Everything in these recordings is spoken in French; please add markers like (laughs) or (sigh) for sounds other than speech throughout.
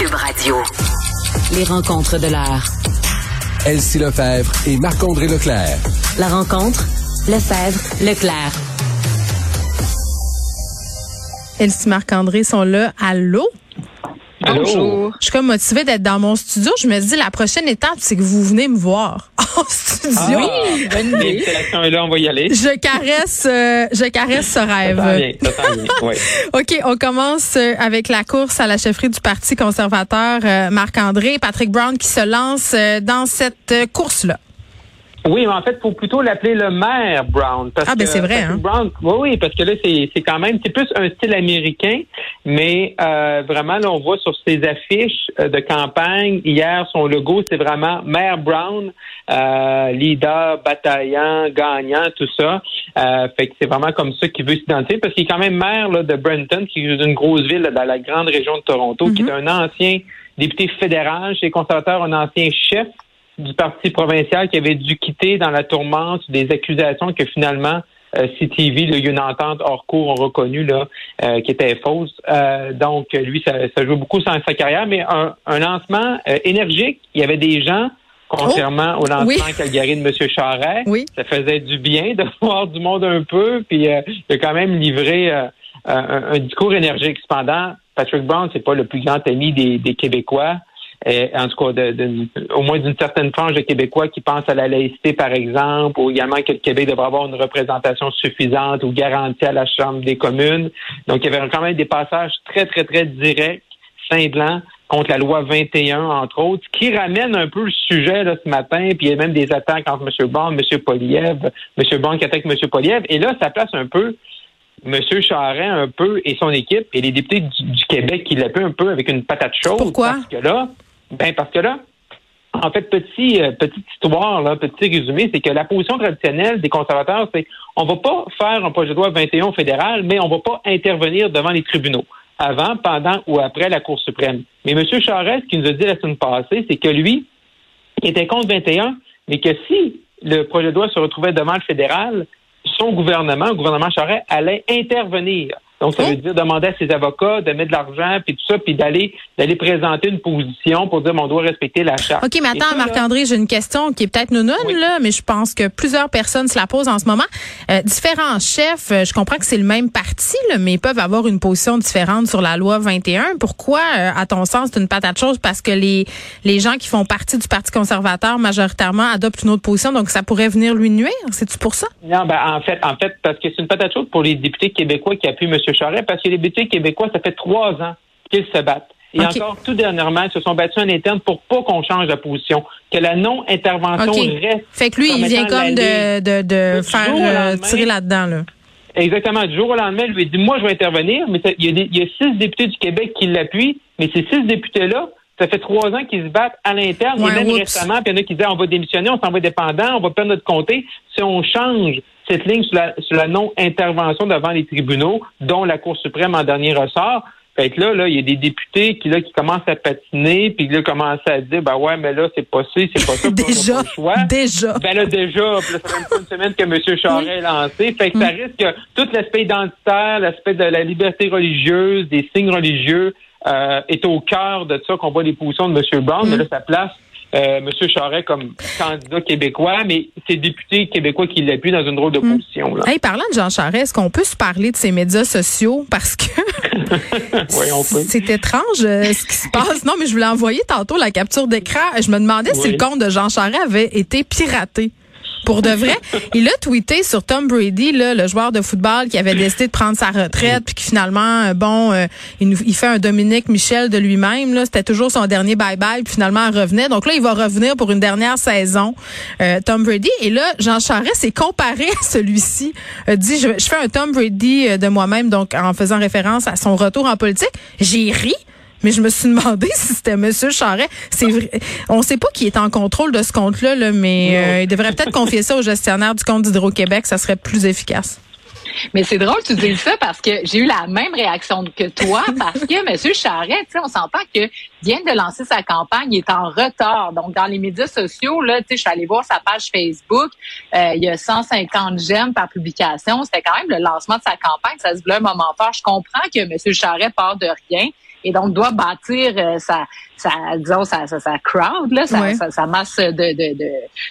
Cube Radio. Les rencontres de l'heure. Elsie Lefebvre et Marc-André Leclerc. La rencontre, Lefebvre, Leclerc. Elsie Marc-André sont là. Allô? Bonjour. Je suis comme motivée d'être dans mon studio. Je me dis, la prochaine étape, c'est que vous venez me voir (laughs) en studio. Oui, bonne idée. Est là, on va y aller. Je caresse, euh, je caresse ce Ça rêve. bien, ça sent bien, oui. (laughs) OK, on commence euh, avec la course à la chefferie du Parti conservateur euh, Marc-André. Patrick Brown qui se lance euh, dans cette euh, course-là. Oui, mais en fait, il faut plutôt l'appeler le maire Brown. Parce Ah, ben, c'est vrai, hein. Brown, oui, oui, parce que là, c'est c'est quand même, c'est plus un style américain, mais euh, vraiment, là, on voit sur ses affiches euh, de campagne, hier, son logo, c'est vraiment maire Brown, euh, leader, bataillant, gagnant, tout ça. Euh, fait que c'est vraiment comme ça qu'il veut s'identifier, parce qu'il est quand même maire là, de Brenton, qui est une grosse ville là, dans la grande région de Toronto, qui est un ancien député fédéral chez les conservateurs, un ancien chef du parti provincial qui avait dû quitter dans la tourmente des accusations que finalement euh, CTV, il y a une entente hors cours, ont reconnu là, euh, qui était fausse. Euh, donc, lui, ça, ça joue beaucoup dans sa carrière, mais un, un lancement euh, énergique. Il y avait des gens, contrairement au lancement oui. Calgary de M. Charret, Oui. ça faisait du bien de (laughs) voir du monde un peu, puis euh, il a quand même livré euh, un, un discours énergique. Cependant, Patrick Brown, c'est pas le plus grand ami des, des Québécois. Et, en tout cas, de- de- au moins d'une certaine frange de Québécois qui pensent à la laïcité, par exemple, ou également que le Québec devrait avoir une représentation suffisante ou garantie à la Chambre des communes. Donc, il y avait quand même des passages très, très, très directs, cinglants, contre la loi 21, entre autres, qui ramène un peu le sujet là, ce matin, puis il y a même des attaques entre M. Bond, M. Poliev, M. Bond qui attaque M. Poliev, et là, ça place un peu M. Charret un peu et son équipe et les députés du, du Québec qui l'appuient un peu avec une patate chaude. Pourquoi? Parce que là, ben parce que là, en fait, petit, euh, petite histoire, là, petit résumé, c'est que la position traditionnelle des conservateurs, c'est on va pas faire un projet de loi 21 fédéral, mais on va pas intervenir devant les tribunaux avant, pendant ou après la Cour suprême. Mais M. Charest, ce qu'il nous a dit la semaine passée, c'est que lui, il était contre 21, mais que si le projet de loi se retrouvait devant le fédéral, son gouvernement, le gouvernement Charest, allait intervenir. Donc, ça Oh. veut dire demander à ses avocats de mettre de l'argent, puis tout ça, puis d'aller d'aller présenter une position pour dire, on doit respecter la charte. OK, mais attends, Marc-André, j'ai une question qui est peut-être nounoune, Oui. là, mais je pense que plusieurs personnes se la posent en ce moment. Euh, différents chefs, euh, je comprends que c'est le même parti, là, mais ils peuvent avoir une position différente sur la loi 21. Pourquoi, euh, à ton sens, c'est une patate chose? Parce que les, les gens qui font partie du Parti conservateur, majoritairement, adoptent une autre position, donc ça pourrait venir lui nuire. C'est-tu pour ça? Non, ben, en fait, en fait, parce que c'est une patate chaude pour les députés québécois qui appuient M. Charest, parce que les députés québécois, ça fait trois ans qu'ils se battent. Et encore, tout dernièrement, ils se sont battus en interne pour pas qu'on change la position, que la non-intervention reste. Fait que lui, il vient comme de, de, de faire euh, tirer là-dedans, là. Exactement. Du jour au lendemain, il lui dit, moi, je vais intervenir, mais il y, a des- il y a six députés du Québec qui l'appuient, mais ces six députés-là, ça fait trois ans qu'ils se battent à l'interne. Ouais, et même oups. récemment, puis il y en a qui disaient, on va démissionner, on s'en va dépendant, on va perdre notre comté. Si on change cette ligne sur la, sur la non-intervention devant les tribunaux, dont la Cour suprême en dernier ressort, fait que là, là, il y a des députés qui, là, qui commencent à patiner, puis là, commencent à dire, ben ouais, mais là, c'est pas ça, c'est pas ça, Déjà, pas le choix. déjà. Ben là, déjà, puis là, ça fait une semaine que M. Charest est lancé. Fait que ça risque que tout l'aspect identitaire, l'aspect de la liberté religieuse, des signes religieux, euh, est au cœur de ça qu'on voit les positions de M. Brown. Mais là, ça place euh, M. Charest comme candidat québécois, mais c'est député québécois qui l'appuie dans une drôle de position. Là. Hey, parlant de Jean Charest, est-ce qu'on peut se parler de ses médias sociaux? Parce que (laughs) Oui, c'est étrange euh, ce qui se passe. Non, mais je voulais envoyer tantôt la capture d'écran. Je me demandais si le compte de Jean Charest avait été piraté. Pour de vrai, (laughs) il a tweeté sur Tom Brady, le joueur de football qui avait décidé de prendre sa retraite, puis qui finalement, euh, bon, euh, il, nous- fait un Dominique Michel de lui-même. Là, c'était toujours son dernier bye-bye, puis finalement, il revenait. Donc là, il va revenir pour une dernière saison, euh, Tom Brady. Et là, Jean Charest s'est comparé à celui-ci. A dit, je, je fais un Tom Brady euh, de moi-même, donc en faisant référence à son retour en politique. J'ai ri. Mais je me suis demandé (laughs) si c'était Monsieur Charret. C'est vrai. On sait pas qui est en contrôle de ce compte-là, là, mais euh, il devrait peut-être confier ça au gestionnaire du compte d'Hydro-Québec. Ça serait plus efficace. Mais c'est drôle que tu dises ça parce que j'ai eu la même réaction que toi (laughs) parce que M. Charret, on s'entend que vient de lancer sa campagne, il est en retard. Donc, dans les médias sociaux, là, je suis allée voir sa page Facebook, euh, il y a 150 j'aime par publication. C'était quand même le lancement de sa campagne. Ça se voulait un moment fort. Je comprends que M. Charret part de rien. Et donc doit bâtir sa, sa, disons, sa, sa, sa crowd, là, sa, sa, sa masse de, de,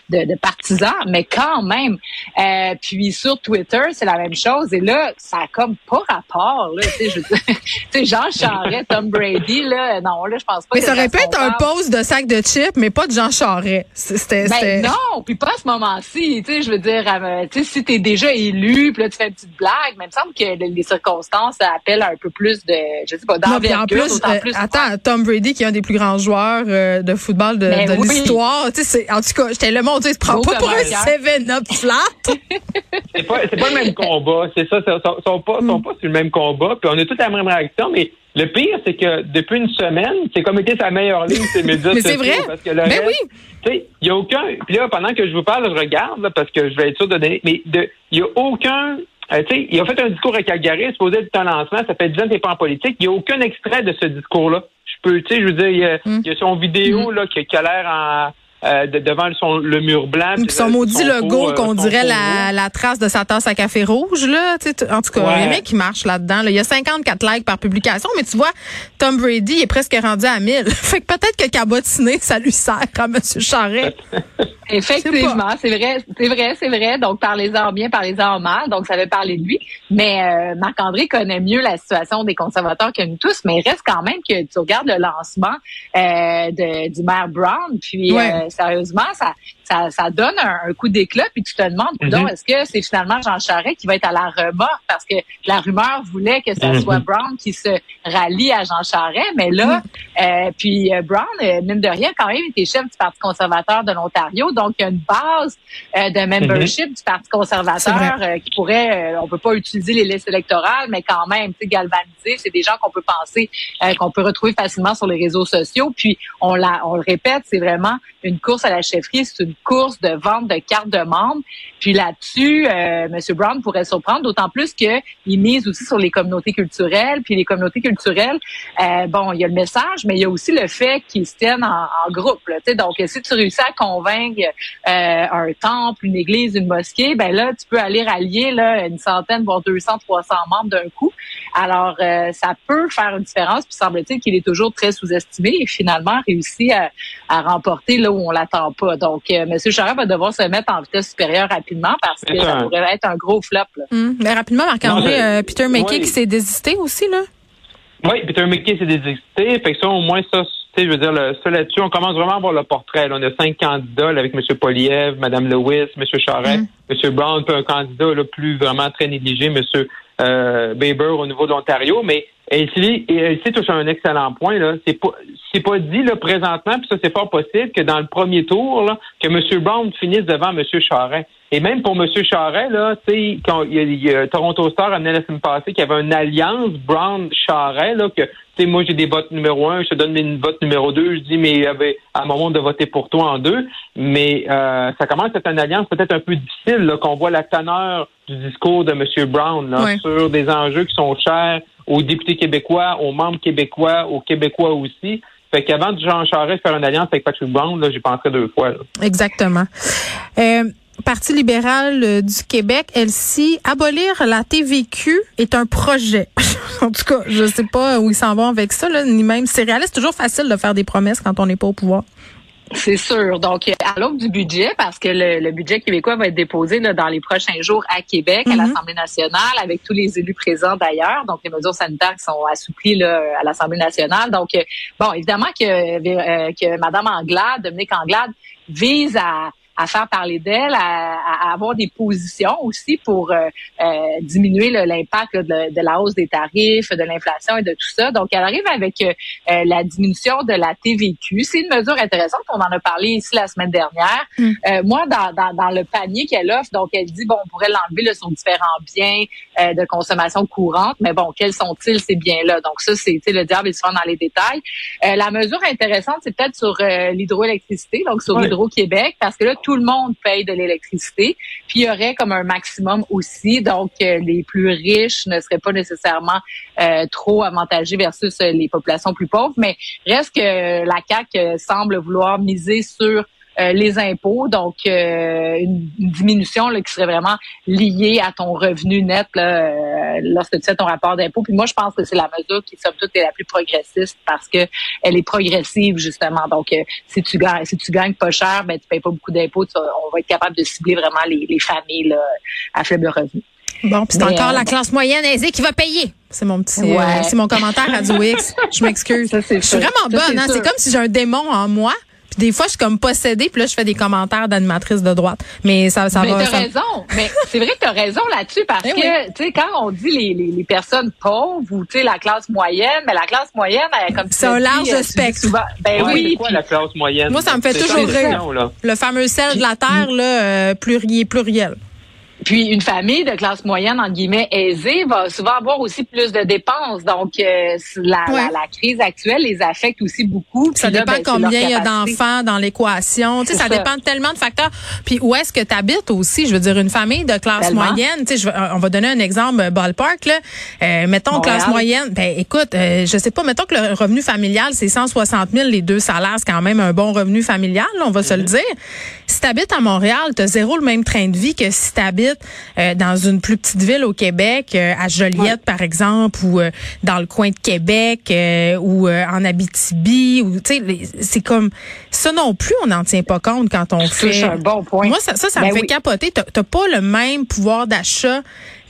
de, de, partisans, mais quand même. Euh, puis sur Twitter, c'est la même chose. Et là, ça a comme pas rapport. Là, tu sais, je (laughs) tu Jean Charest, Tom Brady, là, non, là, je pense pas Mais que ça aurait pu être un pause de sac de chips, mais pas de Jean Charest. C'était, c'était- ben non, puis pas à ce moment-ci. Tu sais, je veux dire, euh, tu sais, si t'es déjà élu, puis là tu fais une petite blague, mais il me semble que les circonstances appellent un peu plus de, je sais pas, d'envergure, plus, euh, plus. attends, Tom Brady, qui est un des plus grands joueurs euh, de football de, Ben de oui. l'histoire. Tu sais, c'est- en tout cas, j'étais le mon Dieu, il se prend Gros pas pour un comme un 7-up flat. (laughs) C'est pas, le même combat. C'est ça. Ils sont, sont pas, Mm. sont pas sur le même combat. Puis on a toute la même réaction. Mais le pire, c'est que depuis une semaine, c'est comme été sa meilleure ligne, ces médias (laughs) Mais c'est vrai. Parce que le Ben reste, oui. tu sais, il y a aucun. Puis là, pendant que je vous parle, je regarde là, parce que je vais être sûr de donner. Mais de, il y a aucun. Euh, tu sais, il a fait un discours à Calgary, supposé être un lancement. Ça fait 10 ans qu'il n'est pas en politique. Il n'y a aucun extrait de ce discours-là. Je peux, tu sais, je veux dire, il y a, Mm. il y a son vidéo là qui, qui a l'air en. Euh, de- devant son, le mur blanc. Puis son maudit logo euh, qu'on dirait la, la trace de sa tasse à café rouge, là. Tu sais, t- en tout cas, il y a rien qui marche là-dedans. là. Il y a 54 likes par publication, mais tu vois, Tom Brady il est presque rendu à 1000. (laughs) fait que peut-être que cabotiner, ça lui sert à M. Charret. (laughs) Effectivement, c'est vrai, c'est vrai, c'est vrai. Donc, parlez-en bien, parlez-en mal. Donc, ça veut parler de lui. Mais euh, Marc-André connaît mieux la situation des conservateurs que nous tous, mais il reste quand même que tu regardes le lancement euh, de, du maire Brown, puis Ouais. Euh, sérieusement, ça, ça, ça donne un, un coup d'éclat, puis tu te demandes, coudonc, Mhm. est-ce que c'est finalement Jean Charest qui va être à la remorque? Parce que la rumeur voulait que ce Mhm. soit Brown qui se rallie à Jean Charest, mais là, euh, puis euh, Brown, euh, mine de rien, quand même, était chef du Parti conservateur de l'Ontario, donc il y a une base euh, de membership du Parti conservateur euh, qui pourrait, euh, on peut pas utiliser les listes électorales, mais quand même, tu galvaniser, c'est des gens qu'on peut penser, euh, qu'on peut retrouver facilement sur les réseaux sociaux. Puis on la, on le répète, c'est vraiment une course à la chefferie, c'est une course de vente de cartes de membres. Puis là-dessus, euh, M. Brown pourrait surprendre, d'autant plus qu'il mise aussi sur les communautés culturelles. Puis les communautés culturelles, euh, bon, il y a le message, mais il y a aussi le fait qu'ils se tiennent en, en groupe. Là, donc, si tu réussis à convaincre euh, un temple, une église, une mosquée, ben là, tu peux aller rallier là, une centaine, voire 200, 300 membres d'un coup. Alors, euh, ça peut faire une différence. Puis semble-t-il qu'il est toujours très sous-estimé et finalement réussi à, remporter là où on l'attend pas. Donc, M. Charest va devoir se mettre en vitesse supérieure rapidement parce que ça ça. pourrait être un gros flop. Là. Hum. Mais rapidement, Marc-André, euh, Peter McKay Oui. qui s'est désisté aussi, là. Oui, Peter McKay s'est désisté. Fait que ça, au moins, ça, tu sais, je veux dire, le, ça là-dessus, on commence vraiment à voir le portrait. là. On a cinq candidats là, avec M. Poliev, Mme Lewis, M. Charest, Mm. M. Brown, puis un candidat là, plus vraiment très négligé, M. Euh, Baber au niveau de l'Ontario. Mais ici, ici touche à un excellent point. Là. C'est pas c'est pas dit là, présentement, puis ça, c'est fort possible que dans le premier tour, là, que M. Brown finisse devant M. Charest. Et même pour M. Charest, là, tu sais, quand il y a, il y a Toronto Star amené la semaine passée qu'il y avait une alliance Brown-Charest, là, que, tu sais, moi, j'ai des votes numéro un, je te donne mes votes numéro deux, je dis, mais il y avait à un moment de voter pour toi en deux. Mais euh, ça commence à être une alliance peut-être un peu difficile, là, qu'on voit la teneur du discours de M. Brown, là, sur des enjeux qui sont chers aux députés québécois, aux membres québécois, aux Québécois aussi. Fait qu'avant de Jean Charest faire une alliance avec Patrick Brown, là, j'y penserais deux fois. Exactement. Euh, Parti libéral euh, du Québec, Elsie, abolir la TVQ est un projet. (laughs) en tout cas, je sais pas où ils s'en vont avec ça, ni même. C'est réaliste, c'est toujours facile de faire des promesses quand on n'est pas au pouvoir. C'est sûr. Donc, à l'aube du budget, parce que le, le budget québécois va être déposé là, dans les prochains jours à Québec, à Mhm. l'Assemblée nationale, avec tous les élus présents d'ailleurs. Donc, les mesures sanitaires qui sont assouplies là, à l'Assemblée nationale. Donc, euh, bon, évidemment que, euh, que Mme Anglade, Dominique Anglade, vise à à faire parler d'elle, à, à avoir des positions aussi pour euh, euh, diminuer l'impact de, de la hausse des tarifs, de l'inflation et de tout ça. Donc, elle arrive avec euh, euh, la diminution de la TVQ. C'est une mesure intéressante. On en a parlé ici la semaine dernière. Mm. Euh, moi, dans, dans, dans le panier qu'elle offre, donc elle dit, bon, on pourrait l'enlever sur différents biens euh, de consommation courante, mais bon, quels sont-ils ces biens-là? Donc ça, c'est le diable est souvent dans les détails. Euh, la mesure intéressante, c'est peut-être sur euh, l'hydroélectricité, donc sur Ouais. l'Hydro-Québec, parce que là, tout le monde paye de l'électricité. Puis il y aurait comme un maximum aussi, donc euh, les plus riches ne seraient pas nécessairement euh, trop avantagés versus euh, les populations plus pauvres, mais reste que la CAQ euh, semble vouloir miser sur les impôts, donc une, diminution là, qui serait vraiment liée à ton revenu net là, lorsque tu fais ton rapport d'impôt. Puis moi, je pense que c'est la mesure qui, somme toute, est la plus progressiste parce que elle est progressive, justement. Donc, si tu gagnes, si tu gagnes pas cher, ben, tu payes pas beaucoup d'impôts. On va être capable de cibler vraiment les, les familles là, à faible revenu. Bon, puis c'est encore la classe moyenne aisée qui va payer. C'est mon petit, euh, c'est mon commentaire Radio X. Je m'excuse. (laughs) Je suis vraiment bonne. Hein? C'est comme si j'ai un démon en moi. Des fois, je suis comme possédée, puis là, je fais des commentaires d'animatrice de droite. Mais ça, ça mais va. T'as raison. mais c'est vrai que t'as raison là-dessus parce eh que, tu sais, quand on dit les, les, les personnes pauvres ou, tu sais, la classe moyenne, mais la classe moyenne, elle, comme C'est un large spectre. ben oui. C'est quoi la classe moyenne? Moi, ça me fait toujours rire. Le fameux sel de la terre, là, euh, pluriel, pluriel. Puis une famille de classe moyenne, en guillemets, aisée, va souvent avoir aussi plus de dépenses. Donc, euh, la, la, crise actuelle les affecte aussi beaucoup. Ça dépend ben, combien il y a d'enfants dans l'équation. Tu sais, ça, dépend tellement de facteurs. Puis où est-ce que tu habites aussi? Je veux dire, une famille de classe moyenne, tu sais, on va donner un exemple, euh, ballpark, là. Euh, mettons classe moyenne. Ben, écoute, euh, je sais pas, mettons que le revenu familial, c'est 160 000, les deux salaires, c'est quand même un bon revenu familial, on va se le mm-hmm. dire. Si tu habites à Montréal, tu as zéro le même train de vie que si tu habites euh, dans une plus petite ville au Québec, euh, à Joliette par exemple, ou euh, dans le coin de Québec, ou en Abitibi, ou tu sais, c'est comme ça non plus, on n'en tient pas compte quand on fait. C'est un bon point. Moi, ça, ça, ben me fait capoter. T'as pas le même pouvoir d'achat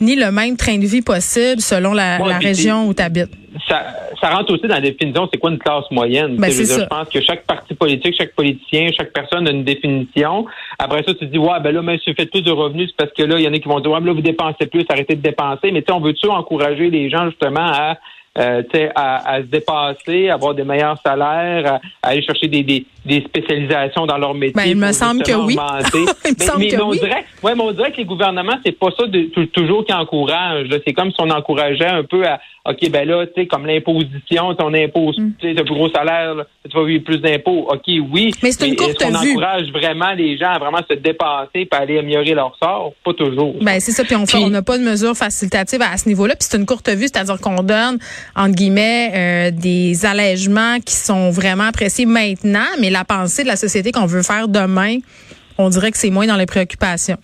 ni le même train de vie possible selon la, région où tu habites. Ça, ça rentre aussi dans la définition, c'est quoi une classe moyenne? Ben, je, pense que chaque parti politique, chaque politicien, chaque personne a une définition. Après ça, tu te dis, ouais, ben là, mais si vous faites plus de revenus, c'est parce que là, il y en a qui vont dire, ouais, là, vous dépensez plus, arrêtez de dépenser. Mais tu sais, on veut-tu encourager les gens justement à euh, à, à, se dépasser, avoir des meilleurs salaires, à, aller chercher des, des, des, spécialisations dans leur métier. Ben, il me semble que oui. (laughs) il me semble que on oui. Dirait, ouais, mais on dirait que les gouvernements, c'est pas ça de, toujours qui encourage. C'est comme si on encourageait un peu à OK, ben là, tu sais, comme l'imposition, ton impôt, mm. tu sais, plus gros salaire, tu vas vivre plus d'impôts. OK, oui. Mais c'est une courte on encourage vraiment les gens à vraiment se dépasser pour aller améliorer leur sort? Pas toujours. Ben, c'est ça. Puis on n'a pas de mesures facilitatives à, ce niveau-là. Puis c'est une courte vue, c'est-à-dire qu'on donne, entre guillemets, euh, des allègements qui sont vraiment appréciés maintenant, mais la pensée de la société qu'on veut faire demain, on dirait que c'est moins dans les préoccupations.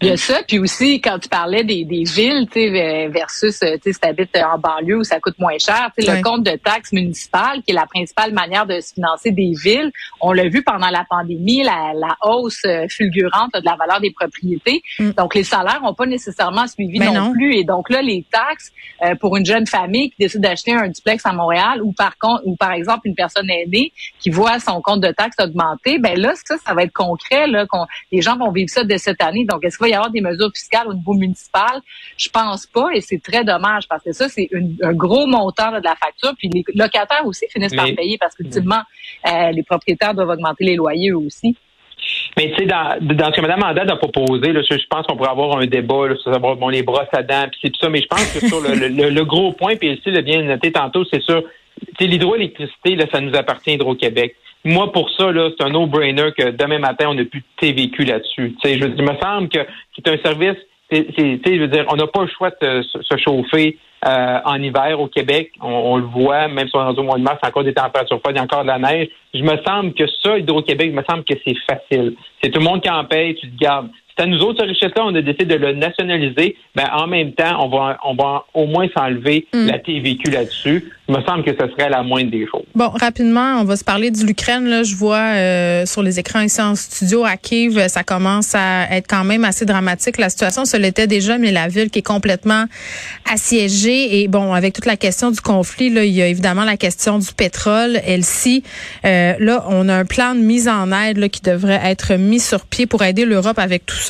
Il y a ça, puis aussi quand tu parlais des, des villes, tu sais, versus, tu sais, si tu habites en banlieue où ça coûte moins cher, tu sais, le compte de taxes municipales, qui est la principale manière de se financer des villes, on l'a vu pendant la pandémie, la, la hausse euh, fulgurante de la valeur des propriétés. Mm. Donc les salaires n'ont pas nécessairement suivi non, plus, et donc là les taxes euh, pour une jeune famille qui décide d'acheter un duplex à Montréal, ou par contre, ou par exemple une personne aînée qui voit son compte de taxes augmenter, ben là ça, ça va être concret, là, qu'on, les gens vont vivre ça dès cette année. Donc est-ce va y avoir des mesures fiscales au niveau municipal? Je pense pas et c'est très dommage parce que ça, c'est un gros montant de la facture. Puis les locataires aussi finissent par payer parce qu'ultimement, euh, les propriétaires doivent augmenter les loyers eux aussi. Mais tu sais, dans, dans ce que Mme Andade a proposé, là, je, pense qu'on pourrait avoir un débat là, sur savoir bon, les brosses à dents, puis c'est ça. Mais je pense que sur le, le, gros point, puis ici, le bien noté tantôt, c'est sûr, l'hydroélectricité, là, ça nous appartient Hydro-Québec moi, pour ça, là, c'est un no-brainer que demain matin, on n'a plus de TVQ là-dessus. Je, il me semble que c'est un service, c'est, je veux dire, on n'a pas le choix de se, chauffer euh, en hiver au Québec. On, le voit, même si on est au mois de mars, encore des températures froides, il y a encore de la neige. Je me semble que ça, Hydro-Québec, il me semble que c'est facile. C'est tout le monde qui en paye, tu te gardes. C'est à nous autres, cette richesse-là, on a décidé de le nationaliser. Ben, en même temps, on va, on va au moins s'enlever mm. la TVQ là-dessus. Il me semble que ce serait la moindre des choses. Bon, rapidement, on va se parler de l'Ukraine. Là, je vois euh, sur les écrans ici en studio à Kiev, ça commence à être quand même assez dramatique. La situation, ce l'était déjà, mais la ville qui est complètement assiégée. Et bon, avec toute la question du conflit, là, il y a évidemment la question du pétrole. Elle-ci, euh, là, on a un plan de mise en aide là, qui devrait être mis sur pied pour aider l'Europe avec tout ça.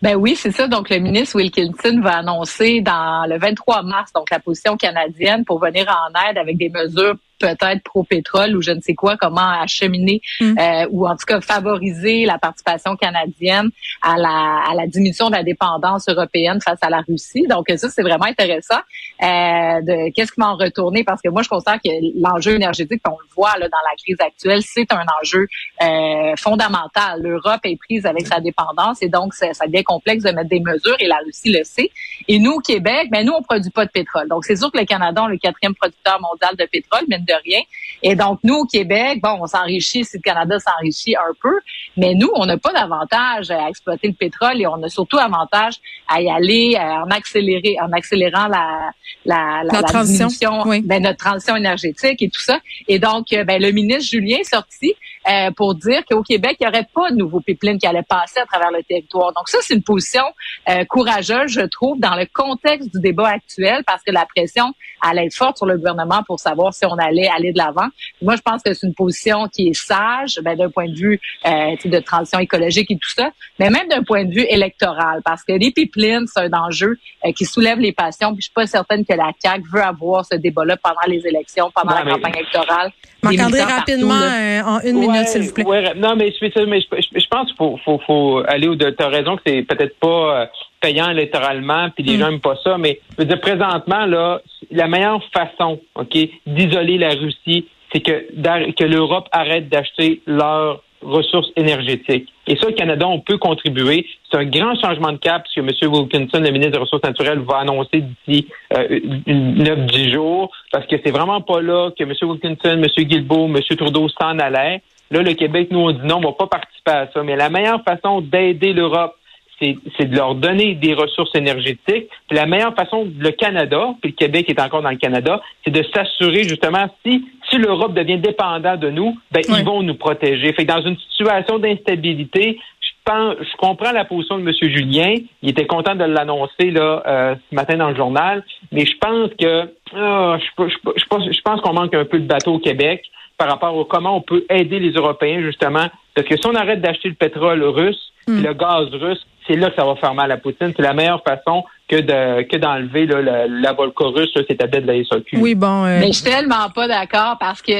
Ben oui, c'est ça. Donc, le ministre Wilkinson va annoncer dans le 23 mars, donc la position canadienne pour venir en aide avec des mesures peut-être pro-pétrole ou je ne sais quoi, comment acheminer mm. euh, ou en tout cas favoriser la participation canadienne à la, à la diminution de la dépendance européenne face à la Russie. Donc ça, c'est vraiment intéressant. Euh, de qu'est-ce qui va en retourner? Parce que moi, je considère que l'enjeu énergétique, on le voit là, dans la crise actuelle, c'est un enjeu euh, fondamental. L'Europe est prise avec sa dépendance et donc ça, ça devient complexe de mettre des mesures et la Russie le sait. Et nous, au Québec, ben nous, on produit pas de pétrole. Donc c'est sûr que le Canada est le quatrième producteur mondial de pétrole, mais de rien. Et donc, nous, au Québec, bon, on s'enrichit si le Canada s'enrichit un peu, mais nous, on n'a pas d'avantage à exploiter le pétrole et on a surtout avantage à y aller en accélérer, en accélérant la, la, la, transition, ben, notre transition énergétique et tout ça. Et donc, ben, le ministre Julien est sorti euh, pour dire qu'au Québec, il n'y aurait pas de nouveaux pipelines qui allaient passer à travers le territoire. Donc ça, c'est une position euh, courageuse, je trouve, dans le contexte du débat actuel, parce que la pression allait être forte sur le gouvernement pour savoir si on allait aller de l'avant. Moi, je pense que c'est une position qui est sage, ben, d'un point de vue euh, de transition écologique et tout ça, mais même d'un point de vue électoral, parce que les pipelines, c'est un enjeu euh, qui soulève les passions. Puis je suis pas certaine que la CAQ veut avoir ce débat-là pendant les élections, pendant la campagne électorale. Marc-André, rapidement, en une minute s'il vous plaît. Ouais, non, mais, je, mais je, pense qu'il faut, faut, faut, aller au Tu as raison que c'est peut-être pas euh, payant électoralement, puis les mm. gens n'aiment pas ça, mais je veux dire, présentement, là, la meilleure façon, OK, d'isoler la Russie, c'est que, que l'Europe arrête d'acheter leurs ressources énergétiques. Et ça, le Canada, on peut contribuer. C'est un grand changement de cap, que M. Wilkinson, le ministre des Ressources naturelles, va annoncer d'ici euh, 9-10 jours, parce que c'est vraiment pas là que M. Wilkinson, M. Guilbeault, M. Trudeau s'en allaient. Là, le Québec, nous, on dit non, on va pas participer à ça. Mais la meilleure façon d'aider l'Europe, c'est de leur donner des ressources énergétiques. Puis la meilleure façon, le Canada, puis le Québec est encore dans le Canada, c'est de s'assurer justement si si l'Europe devient dépendante de nous, ben ils vont nous protéger. Fait que dans une situation d'instabilité, je pense, je comprends la position de M. Julien. Il était content de l'annoncer là euh, ce matin dans le journal, mais je pense que ah, je, je, je pense qu'on manque un peu de bateau au Québec par rapport à comment on peut aider les Européens, justement. Parce que si on arrête d'acheter le pétrole russe, hmm. le gaz russe, c'est là que ça va faire mal à Poutine. C'est la meilleure façon que de que d'enlever la, la Volca russe, c'est-à-dire de la SOQ. Oui, bon. Euh, Mais je suis tellement pas d'accord parce que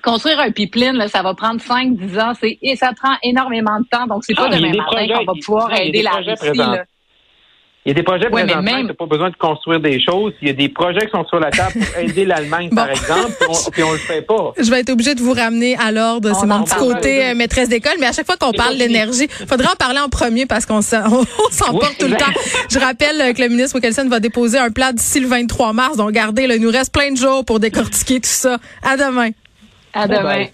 construire un pipeline, là, ça va prendre 5-10 ans. C'est, et ça prend énormément de temps. Donc, c'est pas ah, demain matin qu'on va pouvoir aider la Russie. Il y a des projets ouais, présentement, même... pas besoin de construire des choses. Il y a des projets qui sont sur la table pour aider l'Allemagne, (laughs) par exemple, puis on, on le fait pas. (laughs) Je vais être obligée de vous ramener à l'ordre. C'est mon petit côté euh, maîtresse d'école, mais à chaque fois qu'on parle d'énergie, faudrait en parler en premier parce qu'on (laughs) s'emporte tout le temps. Je rappelle euh, que le ministre Wilson va déposer un plat d'ici le 23 mars. Donc, regardez, il nous reste plein de jours pour décortiquer tout ça. À demain. À demain.